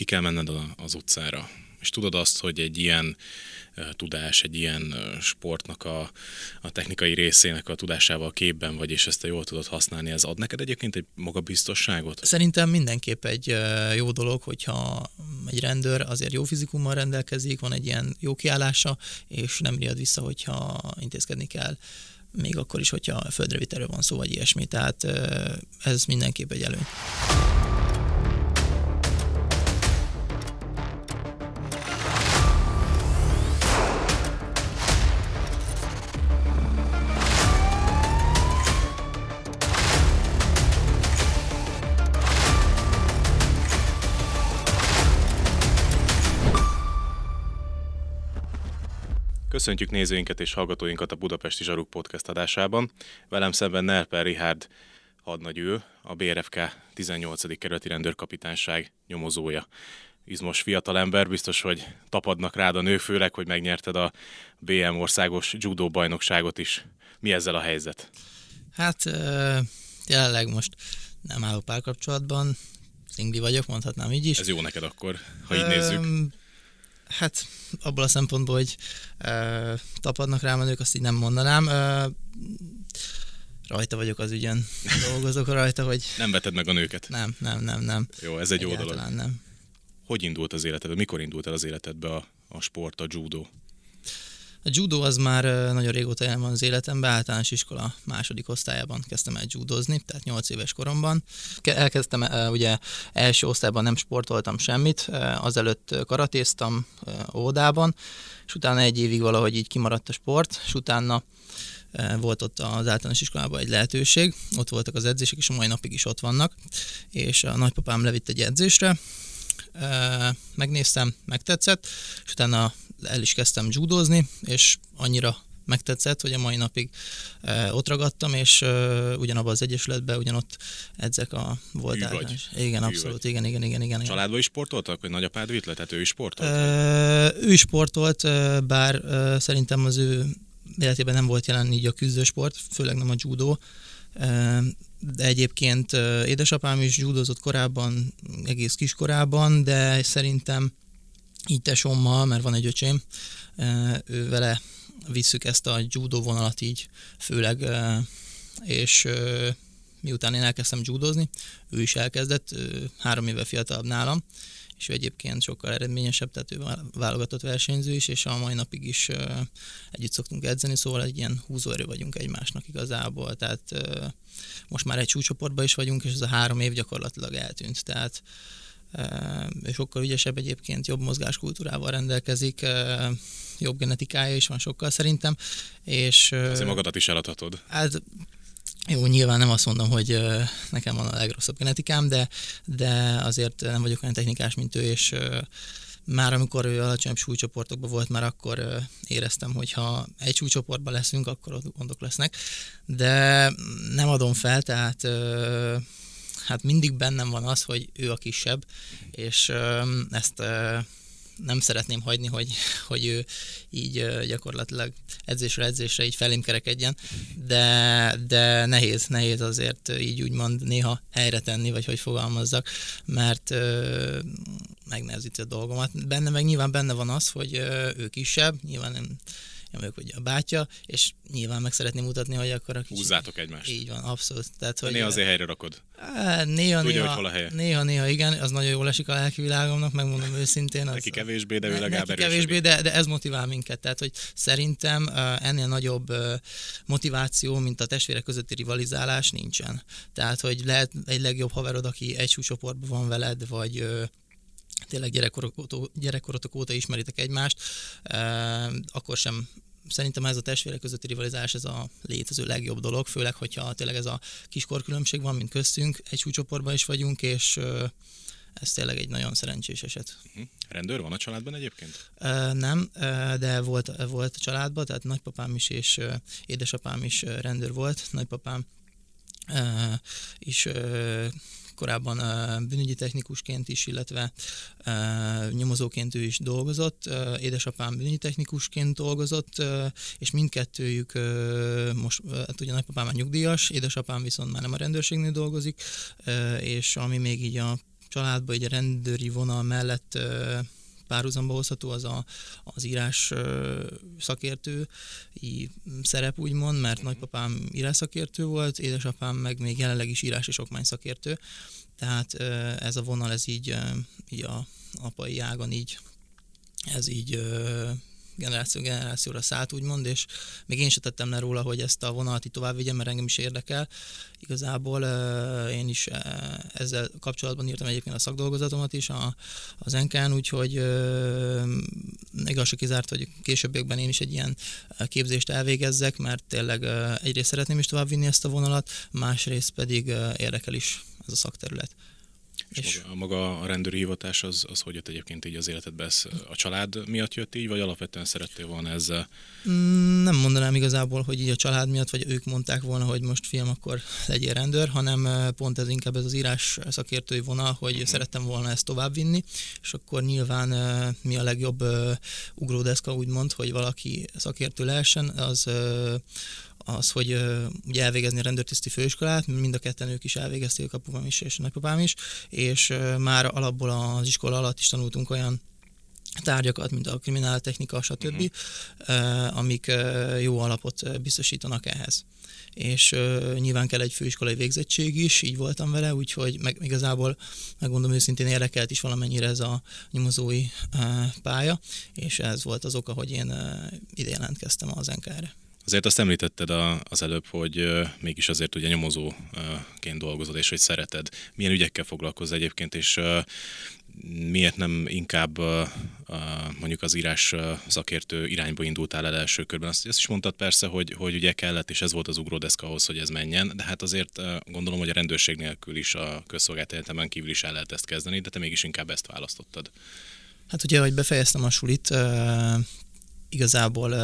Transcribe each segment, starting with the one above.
ki kell menned az utcára, és tudod azt, hogy egy ilyen tudás, egy ilyen sportnak a, a technikai részének a tudásával képben vagy, és ezt te jól tudod használni, ez ad neked egyébként egy magabiztosságot? Szerintem mindenképp egy jó dolog, hogyha egy rendőr azért jó fizikummal rendelkezik, van egy ilyen jó kiállása, és nem riad vissza, hogyha intézkedni kell még akkor is, hogyha földre vitelről van szó, vagy ilyesmi. Tehát ez mindenképp egy előny. Köszöntjük nézőinket és hallgatóinkat a Budapesti Zsaruk podcast adásában. Velem szemben Nelper Richard hadnagyő, a BRFK 18. kerületi rendőrkapitányság nyomozója. Izmos fiatalember, biztos, hogy tapadnak rád a nők, főleg, hogy megnyerted a BM országos judó bajnokságot is. Mi ezzel a helyzet? Hát jelenleg most nem állok párkapcsolatban, szingli vagyok, mondhatnám így is. Ez jó neked akkor, ha így nézzük. Hát abból a szempontból, hogy e, tapadnak rám a nők, azt így nem mondanám. E, rajta vagyok az ügyen, dolgozok rajta, hogy... Nem veted meg a nőket? Nem, nem, nem, nem. Jó, ez egy jó dolog. nem. Hogy indult az életedbe? Mikor indult el az életedbe a, a sport, a judo? A judo az már nagyon régóta jelen van az életemben, általános iskola második osztályában kezdtem el judozni, tehát 8 éves koromban. Elkezdtem, ugye első osztályban nem sportoltam semmit, azelőtt karatéztam ódában, és utána egy évig valahogy így kimaradt a sport, és utána volt ott az általános iskolában egy lehetőség, ott voltak az edzések, és a mai napig is ott vannak, és a nagypapám levitt egy edzésre, megnéztem, megtetszett, és utána el is kezdtem judozni, és annyira megtetszett, hogy a mai napig e, ott ragadtam, és e, ugyanabban az egyesületben, ugyanott edzek a volt vagy. Igen, abszolút, igen, igen, igen, igen. Családban is sportoltak, hogy nagyapád vitt le, tehát ő is sportolt? E, ő is sportolt, bár e, szerintem az ő életében nem volt jelen így a küzdősport, főleg nem a judo, e, de egyébként édesapám is judozott korábban, egész kiskorában, de szerintem így tesommal, mert van egy öcsém, ő vele visszük ezt a judo vonalat így, főleg, és miután én elkezdtem judozni, ő is elkezdett, három éve fiatalabb nálam, és ő egyébként sokkal eredményesebb, tehát ő válogatott versenyző is, és a mai napig is együtt szoktunk edzeni, szóval egy ilyen húzóerő vagyunk egymásnak igazából, tehát most már egy csúcsoportban is vagyunk, és ez a három év gyakorlatilag eltűnt, tehát ő sokkal ügyesebb egyébként, jobb mozgáskultúrával rendelkezik, jobb genetikája is van sokkal szerintem, és... Azért magadat is eladhatod. Hát jó, nyilván nem azt mondom, hogy nekem van a legrosszabb genetikám, de, de azért nem vagyok olyan technikás, mint ő, és már amikor ő alacsonyabb súlycsoportokban volt, már akkor éreztem, hogy ha egy súlycsoportban leszünk, akkor ott gondok lesznek, de nem adom fel, tehát hát mindig bennem van az, hogy ő a kisebb, és ezt nem szeretném hagyni, hogy, hogy ő így gyakorlatilag edzésre edzésre így felém kerekedjen, de, de nehéz, nehéz azért így úgymond néha helyre tenni, vagy hogy fogalmazzak, mert megnehezíti a dolgomat. Benne meg nyilván benne van az, hogy ő kisebb, nyilván nem én vagyok ugye a bátya, és nyilván meg szeretném mutatni, hogy akkor a kicsit... Húzzátok egymást. Így van, abszolút. Tehát, hogy néha azért helyre rakod. Néha, Tudja, néha, hogy hol a helye. Néha, néha, igen, az nagyon jól esik a lelki világomnak, megmondom őszintén. Az, neki kevésbé, de ő legalább neki kevésbé, de, de ez motivál minket. Tehát, hogy szerintem ennél nagyobb motiváció, mint a testvérek közötti rivalizálás nincsen. Tehát, hogy lehet egy legjobb haverod, aki egy súlycsoportban van veled, vagy tényleg gyerekkorotok, gyerekkorotok óta ismeritek egymást, akkor sem szerintem ez a testvérek közötti rivalizálás ez a létező legjobb dolog, főleg, hogyha tényleg ez a kis korkülönbség van, mint köztünk, egy súlycsoportban is vagyunk, és ez tényleg egy nagyon szerencsés eset. Uh-huh. Rendőr van a családban egyébként? Uh, nem, uh, de volt, volt a családban, tehát nagypapám is és uh, édesapám is rendőr volt. Nagypapám is korábban bűnügyi technikusként is, illetve nyomozóként ő is dolgozott. Édesapám bűnügyi technikusként dolgozott, és mindkettőjük most, hát ugye nagypapám már nyugdíjas, édesapám viszont már nem a rendőrségnél dolgozik, és ami még így a családba, egy rendőri vonal mellett párhuzamba hozható az a, az írás szakértő szerep úgymond, mert nagypapám írás szakértő volt, édesapám meg még jelenleg is írás és okmány szakértő, tehát ez a vonal, ez így, így a apai ágon így ez így generáció generációra szállt, úgymond, és még én sem tettem le róla, hogy ezt a vonalat így tovább vigyem, mert engem is érdekel. Igazából én is ezzel kapcsolatban írtam egyébként a szakdolgozatomat is a, az NK-n, úgyhogy igaz, kizárt, hogy későbbiekben én is egy ilyen képzést elvégezzek, mert tényleg egyrészt szeretném is tovább vinni ezt a vonalat, másrészt pedig érdekel is ez a szakterület. És, és maga, maga a rendőri hivatás az, az hogy jött egyébként így az életedbe? Ez a család miatt jött így, vagy alapvetően szerettél volna ezzel? Mm, nem mondanám igazából, hogy így a család miatt, vagy ők mondták volna, hogy most film, akkor legyél rendőr, hanem pont ez inkább ez az írás szakértői vonal, hogy uh-huh. szerettem volna ezt továbbvinni, és akkor nyilván mi a legjobb ugródeszka, úgymond, hogy valaki szakértő lehessen, az az, hogy uh, ugye elvégezni a rendőrtiszti főiskolát, mind a ketten ők is elvégezték, a apukám is és a nagypapám is, és uh, már alapból az iskola alatt is tanultunk olyan tárgyakat, mint a krimináltechnika, stb., uh-huh. amik uh, jó alapot biztosítanak ehhez. És uh, nyilván kell egy főiskolai végzettség is, így voltam vele, úgyhogy meg, igazából megmondom őszintén érdekelt is valamennyire ez a nyomozói pálya, és ez volt az oka, hogy én ide jelentkeztem az NKR-re. Azért azt említetted a, az előbb, hogy mégis azért ugye nyomozóként dolgozod, és hogy szereted. Milyen ügyekkel foglalkozz egyébként, és miért nem inkább mondjuk az írás szakértő irányba indultál el első körben? Azt, azt is mondtad persze, hogy, hogy ugye kellett, és ez volt az ugródeszka ahhoz, hogy ez menjen, de hát azért gondolom, hogy a rendőrség nélkül is a közszolgált egyetemen kívül is el lehet ezt kezdeni, de te mégis inkább ezt választottad. Hát ugye, hogy befejeztem a sulit, igazából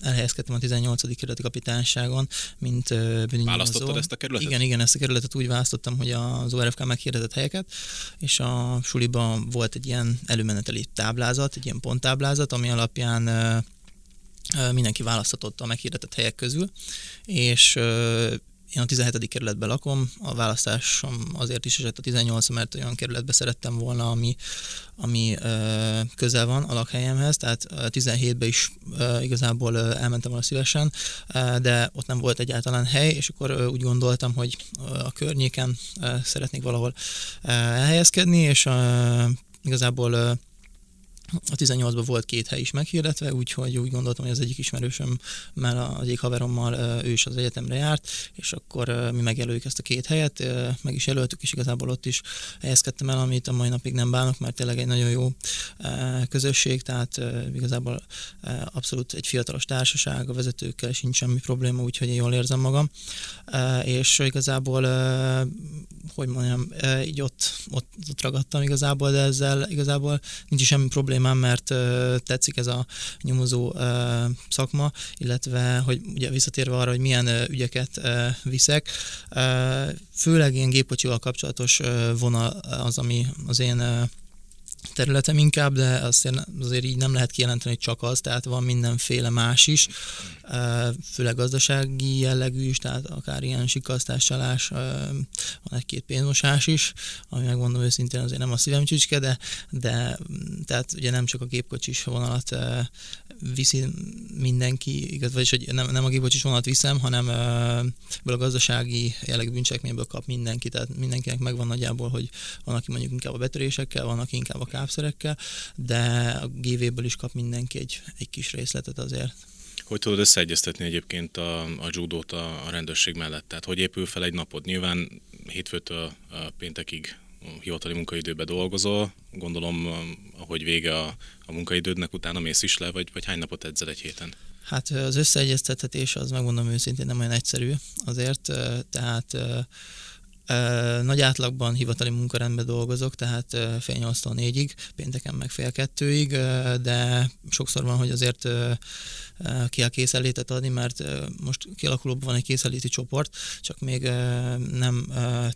elhelyezkedtem a 18. kerületi kapitányságon, mint bűnügyi Választottad ezt a kerületet? Igen, igen, ezt a kerületet úgy választottam, hogy az ORFK meghirdetett helyeket, és a suliban volt egy ilyen előmeneteli táblázat, egy ilyen ponttáblázat, ami alapján mindenki választhatott a meghirdetett helyek közül, és én a 17. kerületben lakom, a választásom azért is esett a 18 mert olyan kerületbe szerettem volna, ami, ami ö, közel van a lakhelyemhez, tehát 17-ben is ö, igazából ö, elmentem volna szívesen, ö, de ott nem volt egyáltalán hely, és akkor ö, úgy gondoltam, hogy a környéken ö, szeretnék valahol ö, elhelyezkedni, és ö, igazából ö, a 18-ban volt két hely is meghirdetve, úgyhogy úgy gondoltam, hogy az egyik ismerősöm, mert az egyik haverommal ő is az egyetemre járt, és akkor mi megjelöljük ezt a két helyet, meg is jelöltük, és igazából ott is helyezkedtem el, amit a mai napig nem bánok, mert tényleg egy nagyon jó közösség, tehát igazából abszolút egy fiatalos társaság, a vezetőkkel sincs semmi probléma, úgyhogy én jól érzem magam, és igazából, hogy mondjam, így ott, ott, ott ragadtam igazából, de ezzel igazából nincs semmi probléma, problémám, mert tetszik ez a nyomozó szakma, illetve, hogy ugye visszatérve arra, hogy milyen ügyeket viszek, főleg ilyen gépkocsival kapcsolatos vonal az, ami az én területem inkább, de azért, azért így nem lehet kijelenteni, hogy csak az, tehát van mindenféle más is, főleg gazdasági jellegű is, tehát akár ilyen sikasztás, csalás, van egy-két pénzmosás is, ami megmondom őszintén azért nem a szívem csücske, de, de tehát ugye nem csak a gépkocsis vonalat viszi mindenki, igaz, vagyis hogy nem, nem a gépkocsis vonalat viszem, hanem ebből a gazdasági jellegű bűncselekményből kap mindenki, tehát mindenkinek megvan nagyjából, hogy van, aki mondjuk inkább a betörésekkel, van, aki inkább a kápszerekkel, de a GV-ből is kap mindenki egy, egy kis részletet azért. Hogy tudod összeegyeztetni egyébként a, a judót a, a rendőrség mellett? Tehát hogy épül fel egy napod? Nyilván hétfőtől péntekig hivatali munkaidőbe dolgozol, gondolom, ahogy vége a, a munkaidődnek, utána mész is le, vagy, vagy hány napot edzel egy héten? Hát az összeegyeztethetés az megmondom őszintén nem olyan egyszerű azért, tehát nagy átlagban hivatali munkarendben dolgozok, tehát fél nyolctól négyig, pénteken meg fél kettőig, de sokszor van, hogy azért kell készenlétet adni, mert most kialakulóban van egy készenléti csoport, csak még nem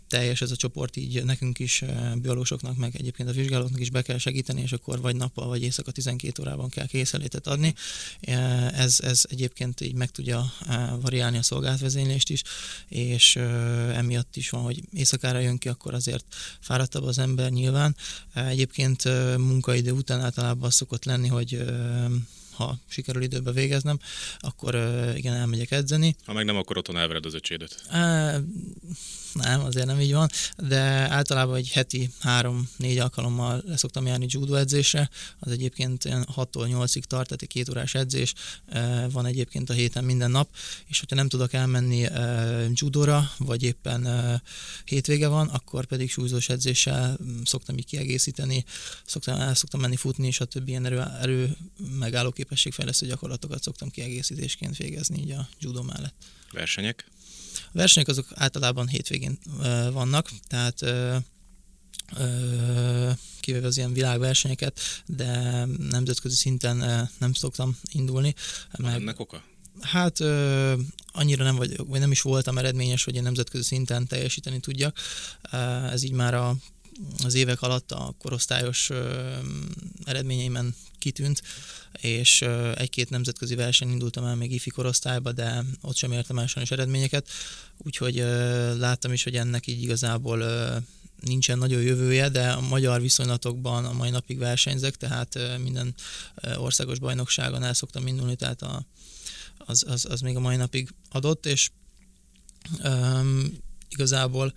teljes ez a csoport, így nekünk is, biológusoknak, meg egyébként a vizsgálóknak is be kell segíteni, és akkor vagy nappal, vagy éjszaka 12 órában kell készenlétet adni. Ez, ez egyébként így meg tudja variálni a szolgáltvezénylést is, és emiatt is van, hogy éjszakára jön ki, akkor azért fáradtabb az ember nyilván. Egyébként munkaidő után általában az szokott lenni, hogy ha sikerül időbe végeznem, akkor igen, elmegyek edzeni. Ha meg nem, akkor otthon elvered az öcsédet. Nem, azért nem így van, de általában egy heti három-négy alkalommal leszoktam járni judo edzésre, az egyébként 6-tól 8-ig tart, tehát egy két órás edzés van egyébként a héten minden nap, és hogyha nem tudok elmenni judóra, vagy éppen hétvége van, akkor pedig súlyzós edzéssel mm, szoktam így kiegészíteni, szoktam, el szoktam menni futni, és a többi ilyen erő, erő megálló képességfejlesztő gyakorlatokat szoktam kiegészítésként végezni így a judo mellett. Versenyek? A versenyek azok általában hétvégén vannak, tehát kivéve az ilyen világversenyeket, de nemzetközi szinten nem szoktam indulni. Van meg, ennek oka? Hát ö, annyira nem vagy, vagy nem is voltam eredményes, hogy én nemzetközi szinten teljesíteni tudjak. Ez így már a, az évek alatt a korosztályos eredményeimen kitűnt, és egy-két nemzetközi verseny indultam el még ifi korosztályba, de ott sem értem el sajnos eredményeket, úgyhogy láttam is, hogy ennek így igazából nincsen nagyon jövője, de a magyar viszonylatokban a mai napig versenyzek, tehát minden országos bajnokságon el szoktam indulni, tehát a, az, az, az még a mai napig adott, és um, igazából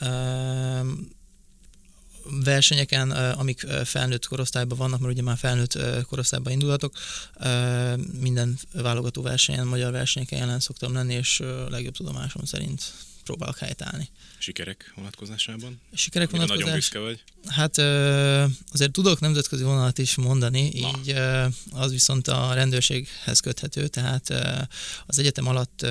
um, versenyeken, amik felnőtt korosztályban vannak, mert ugye már felnőtt korosztályban indulatok, minden válogató versenyen, magyar versenyeken jelen szoktam lenni, és legjobb tudomásom szerint próbálok helytállni. Sikerek vonatkozásában? Sikerek vonatkozásában? Nagyon büszke vagy? Hát azért tudok nemzetközi vonalat is mondani, Na. így az viszont a rendőrséghez köthető, tehát az egyetem alatt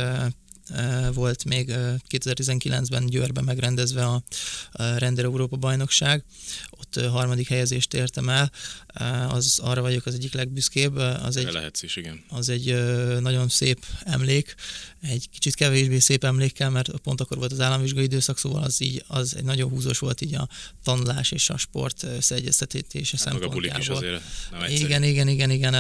volt még 2019-ben Győrben megrendezve a Render Európa bajnokság. Ott harmadik helyezést értem el. Az arra vagyok az egyik legbüszkébb. Az egy, lehetsz is, igen. Az egy nagyon szép emlék, egy kicsit kevésbé szép emlékkel, mert pont akkor volt az államvizsgai időszak, szóval az így az egy nagyon húzós volt így a tanulás és a sport összeegyeztetése hát szempontjából. is azért nem Igen, igen, igen, igen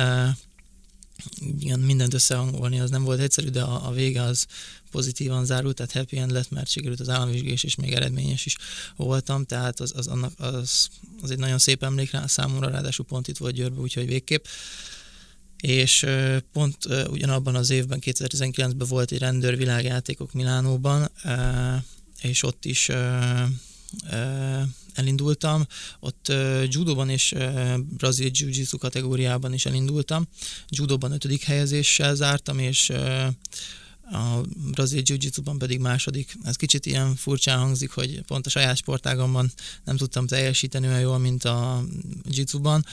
igen, mindent összehangolni az nem volt egyszerű, de a, a vége az pozitívan zárult, tehát happy end lett, mert sikerült az államvizsgés, és még eredményes is voltam, tehát az, az, annak, az, az egy nagyon szép emlék rá számomra, ráadásul pont itt volt Győrbe, úgyhogy végképp. És pont ugyanabban az évben, 2019-ben volt egy rendőr világjátékok Milánóban, és ott is elindultam, ott uh, judóban és uh, brazil jiu-jitsu kategóriában is elindultam. Judóban ötödik helyezéssel zártam, és uh, a brazil jiu pedig második. Ez kicsit ilyen furcsán hangzik, hogy pont a saját sportágomban nem tudtam teljesíteni olyan jól, mint a jitsuban.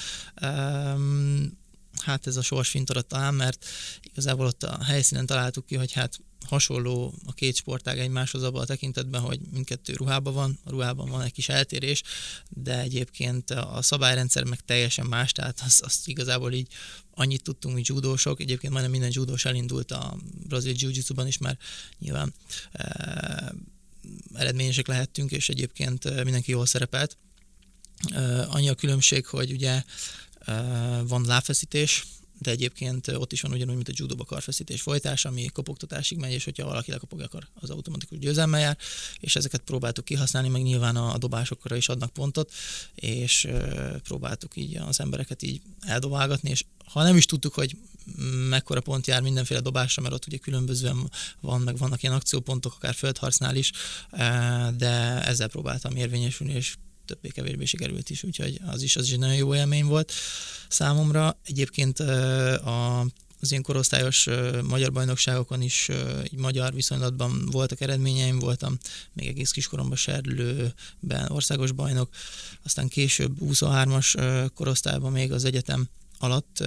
Um, hát ez a sorsfintora talán, mert igazából ott a helyszínen találtuk ki, hogy hát hasonló a két sportág egymáshoz abban a tekintetben, hogy mindkettő ruhában van, a ruhában van egy kis eltérés, de egyébként a szabályrendszer meg teljesen más, tehát azt, azt igazából így annyit tudtunk, hogy judósok, egyébként majdnem minden judós elindult a brazil jiu is, mert nyilván e, eredményesek lehettünk, és egyébként e, mindenki jól szerepelt. E, annyi a különbség, hogy ugye e, van lábfeszítés, de egyébként ott is van ugyanúgy, mint a judoba karfeszítés folytás, ami kopogtatásig megy, és hogyha valaki lekopogja, akkor az automatikus győzelme jár, és ezeket próbáltuk kihasználni, meg nyilván a dobásokra is adnak pontot, és próbáltuk így az embereket így eldobálgatni, és ha nem is tudtuk, hogy mekkora pont jár mindenféle dobásra, mert ott ugye különbözően van, meg vannak ilyen akciópontok, akár földharcnál is, de ezzel próbáltam érvényesülni, és többé-kevésbé sikerült is, úgyhogy az is, az is egy nagyon jó élmény volt számomra. Egyébként a az ilyen korosztályos magyar bajnokságokon is így magyar viszonylatban voltak eredményeim, voltam még egész kiskoromban serlőben országos bajnok, aztán később 23-as korosztályban még az egyetem alatt,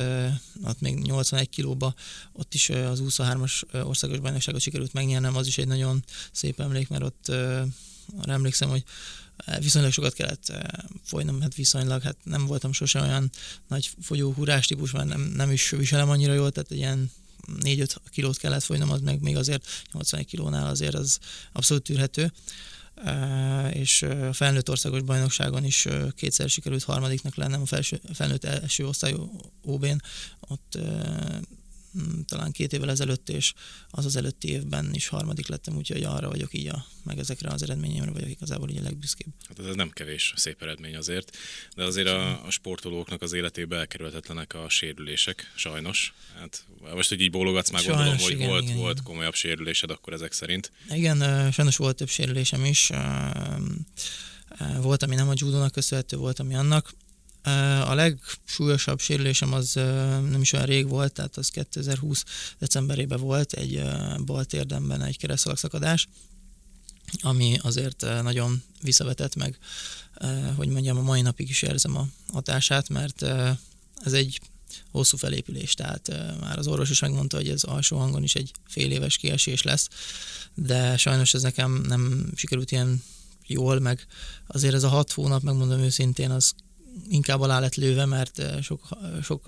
ott még 81 kilóba, ott is az 23-as országos bajnokságot sikerült megnyernem, az is egy nagyon szép emlék, mert ott arra emlékszem, hogy viszonylag sokat kellett eh, folynom, hát viszonylag, hát nem voltam sose olyan nagy fogyó típus, mert nem, nem is viselem annyira jól, tehát ilyen 4-5 kilót kellett folynom, az meg még azért 81 kilónál azért az abszolút tűrhető. Uh, és a felnőtt országos bajnokságon is kétszer sikerült harmadiknak lennem a felső, felnőtt első osztályú OB-n. Ott talán két évvel ezelőtt, és az az előtti évben is harmadik lettem, úgyhogy arra vagyok így, a, meg ezekre az eredményemre vagyok igazából így a legbüszkébb. Hát ez nem kevés szép eredmény azért, de azért a, a sportolóknak az életébe elkerülhetetlenek a sérülések, sajnos. Hát most, hogy így bólogatsz, már sajnos, gondolom, hogy igen, volt, igen, volt komolyabb sérülésed akkor ezek szerint. Igen, sajnos volt több sérülésem is. Volt, ami nem a judónak köszönhető, volt, ami annak. A legsúlyosabb sérülésem az nem is olyan rég volt, tehát az 2020 decemberében volt, egy bal térdemben egy keresztalagszakadás, ami azért nagyon visszavetett meg, hogy mondjam, a mai napig is érzem a hatását, mert ez egy hosszú felépülés, tehát már az orvos is megmondta, hogy ez alsó hangon is egy fél éves kiesés lesz, de sajnos ez nekem nem sikerült ilyen jól, meg azért ez a hat hónap, megmondom őszintén, az inkább alá lett lőve, mert sok, sok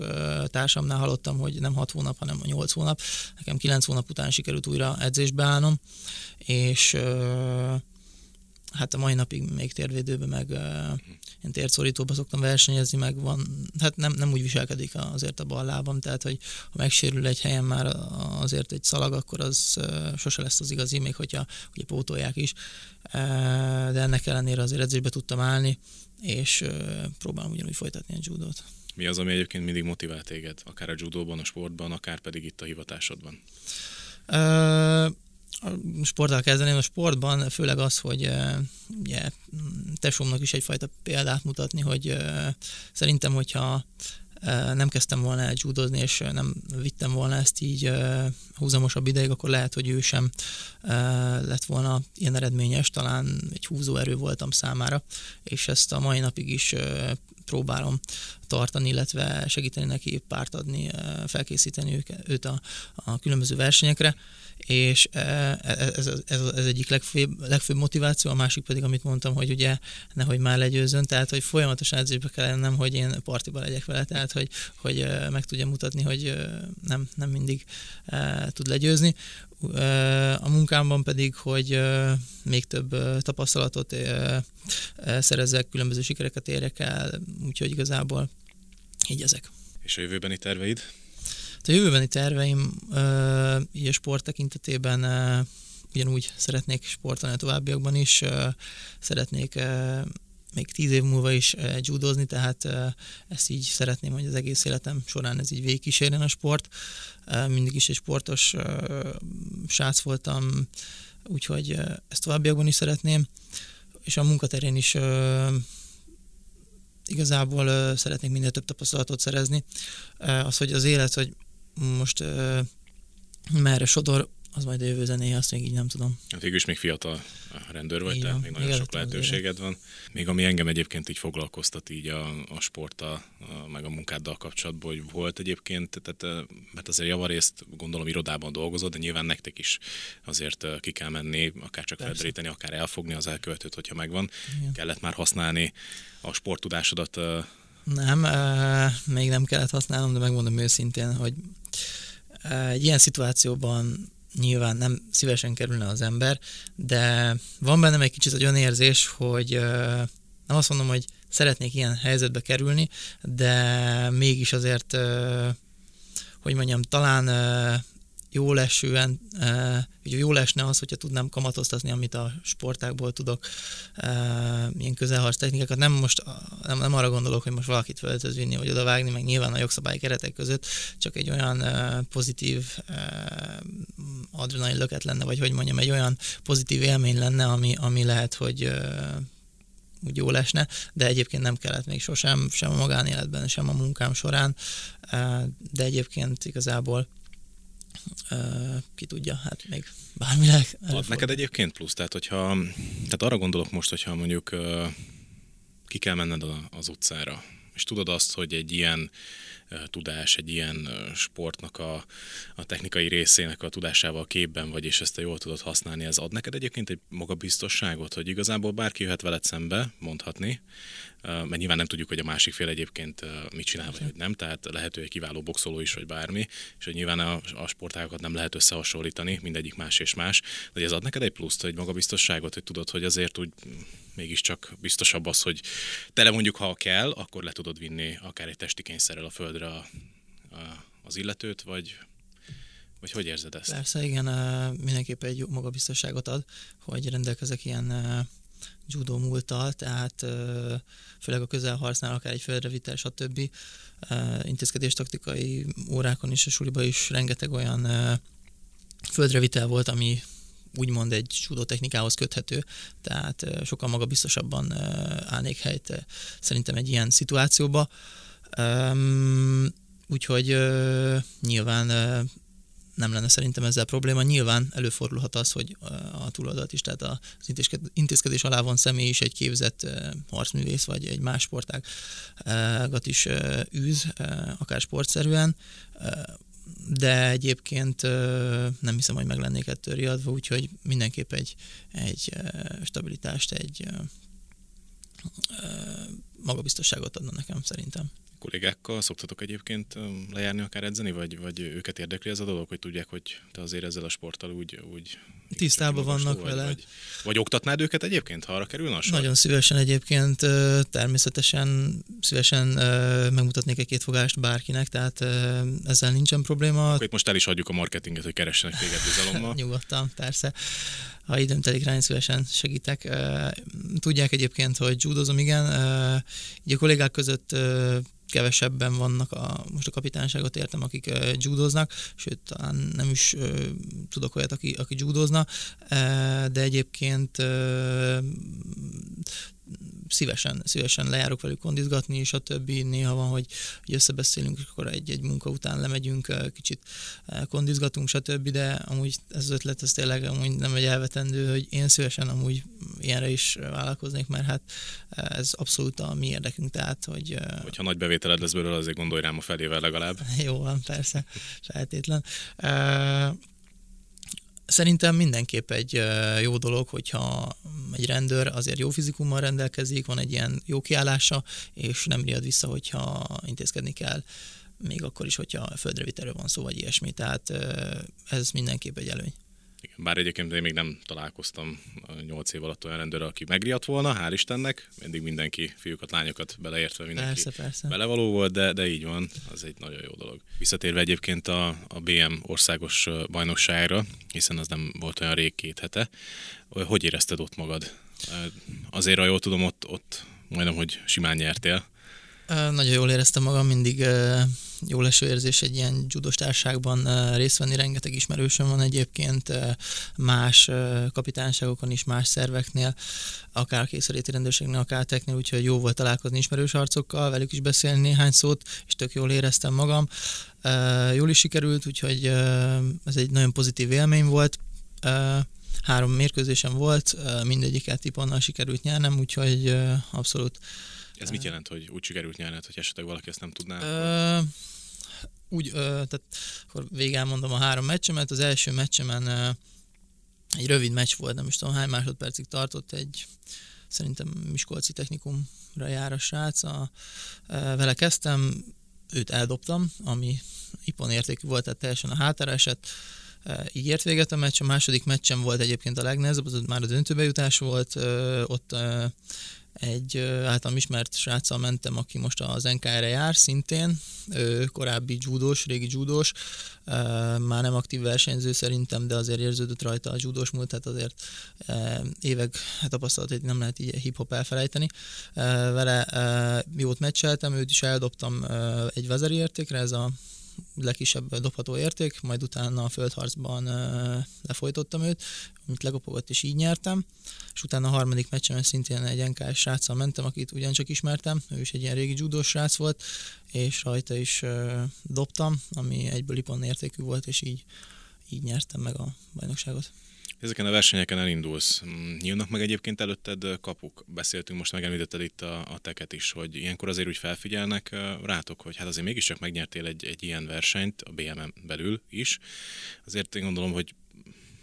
társamnál hallottam, hogy nem 6 hónap, hanem 8 hónap. Nekem 9 hónap után sikerült újra edzésbe állnom, és hát a mai napig még térvédőben, meg ilyen térdszorítóban szoktam versenyezni, meg van, hát nem, nem úgy viselkedik azért a bal lábam, tehát hogy ha megsérül egy helyen már azért egy szalag, akkor az sose lesz az igazi, még hogyha ugye pótolják is, de ennek ellenére azért edzésbe tudtam állni, és próbálom ugyanúgy folytatni a judót. Mi az, ami egyébként mindig motivál téged, akár a judóban, a sportban, akár pedig itt a hivatásodban? Uh, sporttal kezdeném, a sportban főleg az, hogy uh, ugye, tesómnak is egyfajta példát mutatni, hogy uh, szerintem, hogyha nem kezdtem volna el judozni, és nem vittem volna ezt így húzamosabb ideig, akkor lehet, hogy ő sem lett volna ilyen eredményes, talán egy húzóerő voltam számára, és ezt a mai napig is próbálom tartani, illetve segíteni neki párt adni, felkészíteni őt a, a különböző versenyekre. És e, e, ez, ez, ez, egyik legfőbb, legfőbb motiváció, a másik pedig, amit mondtam, hogy ugye nehogy már legyőzön, tehát hogy folyamatosan edzésbe kell lennem, hogy én partiba legyek vele, tehát hogy, hogy meg tudja mutatni, hogy nem, nem mindig tud legyőzni. A munkámban pedig, hogy még több tapasztalatot szerezzek, különböző sikereket érek el, úgyhogy igazából így ezek. És a jövőbeni terveid? A jövőbeni terveim így a sport tekintetében ugyanúgy szeretnék sportolni a továbbiakban is, szeretnék még tíz év múlva is judozni, tehát ezt így szeretném, hogy az egész életem során ez így végigkísérjen a sport. Mindig is egy sportos srác voltam, úgyhogy ezt továbbiakban is szeretném, és a munkaterén is igazából szeretnék minél több tapasztalatot szerezni. Az, hogy az élet, hogy most merre sodor, az majd a jövő zenéje, azt még így nem tudom. Hát végül is még fiatal rendőr vagy, tehát még nagyon sok lehetőséged van. Még ami engem egyébként így foglalkoztat így a, a sporttal, a, meg a munkáddal kapcsolatban, hogy volt egyébként, tehát, mert azért javarészt gondolom irodában dolgozod, de nyilván nektek is azért ki kell menni, akár csak felderíteni, akár elfogni az elkövetőt, hogyha megvan. Igen. Kellett már használni a sporttudásodat nem, még nem kellett használnom, de megmondom őszintén, hogy egy ilyen szituációban nyilván nem szívesen kerülne az ember, de van bennem egy kicsit egy olyan érzés, hogy nem azt mondom, hogy szeretnék ilyen helyzetbe kerülni, de mégis azért, hogy mondjam, talán jó lesően, hogy jó lesne az, hogyha tudnám kamatoztatni, amit a sportákból tudok, ilyen közelharc technikákat. Nem most, nem, nem arra gondolok, hogy most valakit földhöz vinni, vagy odavágni, meg nyilván a jogszabályi keretek között, csak egy olyan pozitív adrenalin löket lenne, vagy hogy mondjam, egy olyan pozitív élmény lenne, ami, ami lehet, hogy úgy jó lesne, de egyébként nem kellett még sosem, sem a magánéletben, sem a munkám során, de egyébként igazából ki tudja, hát még bármileg. Ad neked egyébként plusz, tehát hogyha, tehát arra gondolok most, hogyha mondjuk ki kell menned az utcára, és tudod azt, hogy egy ilyen tudás, egy ilyen sportnak a, a technikai részének a tudásával képben vagy, és ezt te jól tudod használni, ez ad neked egyébként egy magabiztosságot, hogy igazából bárki jöhet veled szembe, mondhatni, mert nyilván nem tudjuk, hogy a másik fél egyébként mit csinál, vagy hogy nem, tehát lehet, hogy egy kiváló boxoló is, vagy bármi, és hogy nyilván a, a sportágokat nem lehet összehasonlítani, mindegyik más és más, de ez ad neked egy pluszt, egy magabiztosságot, hogy tudod, hogy azért úgy mégiscsak biztosabb az, hogy tele mondjuk, ha kell, akkor le tudod vinni akár egy testi kényszerrel a földre a, a, az illetőt, vagy Vagy hogy érzed ezt? Persze, igen, mindenképp egy jó magabiztosságot ad, hogy rendelkezek ilyen judo múlttal, tehát főleg a közelharcnál, akár egy földrevitel, stb. intézkedés taktikai órákon is, a suliba is rengeteg olyan földrevitel volt, ami úgymond egy judo technikához köthető, tehát sokkal magabiztosabban állnék helyt szerintem egy ilyen szituációba. Úgyhogy nyilván nem lenne szerintem ezzel probléma. Nyilván előfordulhat az, hogy a túloldalt is, tehát az intézkedés alá van személy is egy képzett harcművész, vagy egy más sportágat is űz, akár sportszerűen, de egyébként nem hiszem, hogy meg lennék ettől riadva, úgyhogy mindenképp egy, egy stabilitást, egy magabiztosságot adna nekem szerintem kollégákkal szoktatok egyébként lejárni akár edzeni, vagy, vagy őket érdekli ez a dolog, hogy tudják, hogy te azért ezzel a sporttal úgy... úgy Tisztában vannak vagy, vele. Vagy, vagy oktatnád őket egyébként, ha arra kerülne a sor? Nagyon szívesen egyébként, természetesen szívesen megmutatnék egy két fogást bárkinek, tehát ezzel nincsen probléma. Akkor itt most el is adjuk a marketinget, hogy keressenek téged bizalommal. Nyugodtan, persze. Ha időm telik rá, szívesen segítek. Tudják egyébként, hogy judozom, igen. Így a kollégák között kevesebben vannak, a, most a kapitányságot értem, akik uh, judoznak, sőt, talán nem is uh, tudok olyat, aki, aki judozna, de egyébként uh, szívesen, szívesen lejárok velük kondizgatni, és a többi néha van, hogy, hogy összebeszélünk, és akkor egy-egy munka után lemegyünk, kicsit kondizgatunk, stb., de amúgy ez az ötlet, ez tényleg amúgy nem egy elvetendő, hogy én szívesen amúgy ilyenre is vállalkoznék, mert hát ez abszolút a mi érdekünk, tehát, hogy... Hogyha nagy bevételed lesz belőle, azért gondolj rám a felével legalább. Jó van, persze, feltétlen. Szerintem mindenképp egy jó dolog, hogyha egy rendőr azért jó fizikummal rendelkezik, van egy ilyen jó kiállása, és nem riad vissza, hogyha intézkedni kell, még akkor is, hogyha földre viterő van szó, vagy ilyesmi. Tehát ez mindenképp egy előny. Bár egyébként én még nem találkoztam nyolc év alatt olyan rendőr, aki megriadt volna, hál' Istennek. Mindig mindenki, fiúkat, lányokat beleértve mindenki persze, persze. belevaló volt, de, de így van, az egy nagyon jó dolog. Visszatérve egyébként a, a BM országos bajnokságra, hiszen az nem volt olyan rég két hete, hogy érezted ott magad? Azért, ha jól tudom, ott, ott majdnem, hogy simán nyertél. Nagyon jól éreztem magam, mindig jó leső érzés egy ilyen judos társágban részt venni, rengeteg ismerősöm van egyébként más kapitányságokon is, más szerveknél, akár készeléti rendőrségnél, akár teknél, úgyhogy jó volt találkozni ismerős arcokkal, velük is beszélni néhány szót, és tök jól éreztem magam. Jól is sikerült, úgyhogy ez egy nagyon pozitív élmény volt három mérkőzésem volt, mindegyiket tiponnal sikerült nyernem, úgyhogy abszolút ez mit jelent, hogy úgy sikerült nyerned, hogy esetleg valaki ezt nem tudná? Ö, úgy, ö, tehát akkor végig mondom a három meccsemet. Az első meccsemen ö, egy rövid meccs volt, nem is tudom hány másodpercig tartott, egy szerintem Miskolci technikumra jár a srác. A, ö, vele kezdtem, őt eldobtam, ami ipon értékű volt, tehát teljesen a hátára esett. Így ért véget a meccs, a második meccsem volt egyébként a legnehezebb, az már a döntőbejutás volt, ott egy általam ismert sráccal mentem, aki most az NKR-re jár szintén, ő korábbi judós, régi judós, már nem aktív versenyző szerintem, de azért érződött rajta a judós múlt, tehát azért évek tapasztalat, nem lehet így hip-hop elfelejteni. Vele jót meccseltem, őt is eldobtam egy vezeri értékre, ez a legkisebb dobható érték, majd utána a földharcban lefolytottam őt, amit legopogott és így nyertem, és utána a harmadik meccsen szintén egy nk sráccal mentem, akit ugyancsak ismertem, ő is egy ilyen régi judós srác volt, és rajta is dobtam, ami egyből ipon értékű volt, és így, így nyertem meg a bajnokságot. Ezeken a versenyeken elindulsz. Mm, nyílnak meg egyébként előtted kapuk. Beszéltünk, most megemlítetted itt a, a teket is, hogy ilyenkor azért úgy felfigyelnek rátok, hogy hát azért mégiscsak megnyertél egy, egy ilyen versenyt a BMM belül is. Azért én gondolom, hogy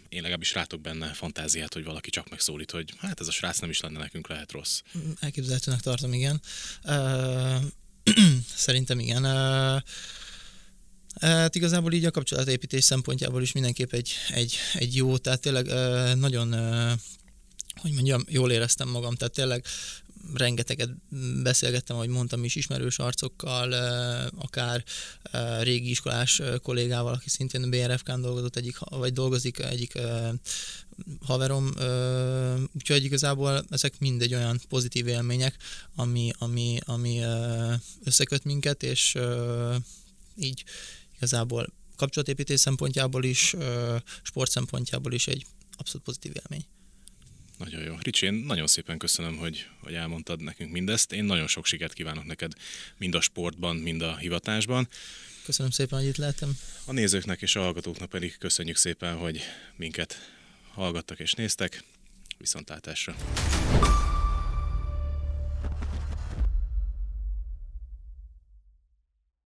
én legalábbis rátok benne fantáziát, hogy valaki csak megszólít, hogy hát ez a srác nem is lenne nekünk, lehet rossz. Elképzelhetőnek tartom, igen. Uh, szerintem igen. Uh, Hát igazából így a kapcsolatépítés szempontjából is mindenképp egy, egy, egy jó, tehát tényleg nagyon, hogy mondjam, jól éreztem magam, tehát tényleg rengeteget beszélgettem, ahogy mondtam is, ismerős arcokkal, akár régi iskolás kollégával, aki szintén BRFK-n dolgozott, egyik, vagy dolgozik egyik haverom, úgyhogy igazából ezek mind egy olyan pozitív élmények, ami, ami, ami összeköt minket, és így igazából kapcsolatépítés szempontjából is, sport szempontjából is egy abszolút pozitív élmény. Nagyon jó. Ricsi, én nagyon szépen köszönöm, hogy, hogy elmondtad nekünk mindezt. Én nagyon sok sikert kívánok neked mind a sportban, mind a hivatásban. Köszönöm szépen, hogy itt lehetem. A nézőknek és a hallgatóknak pedig köszönjük szépen, hogy minket hallgattak és néztek. Viszontlátásra!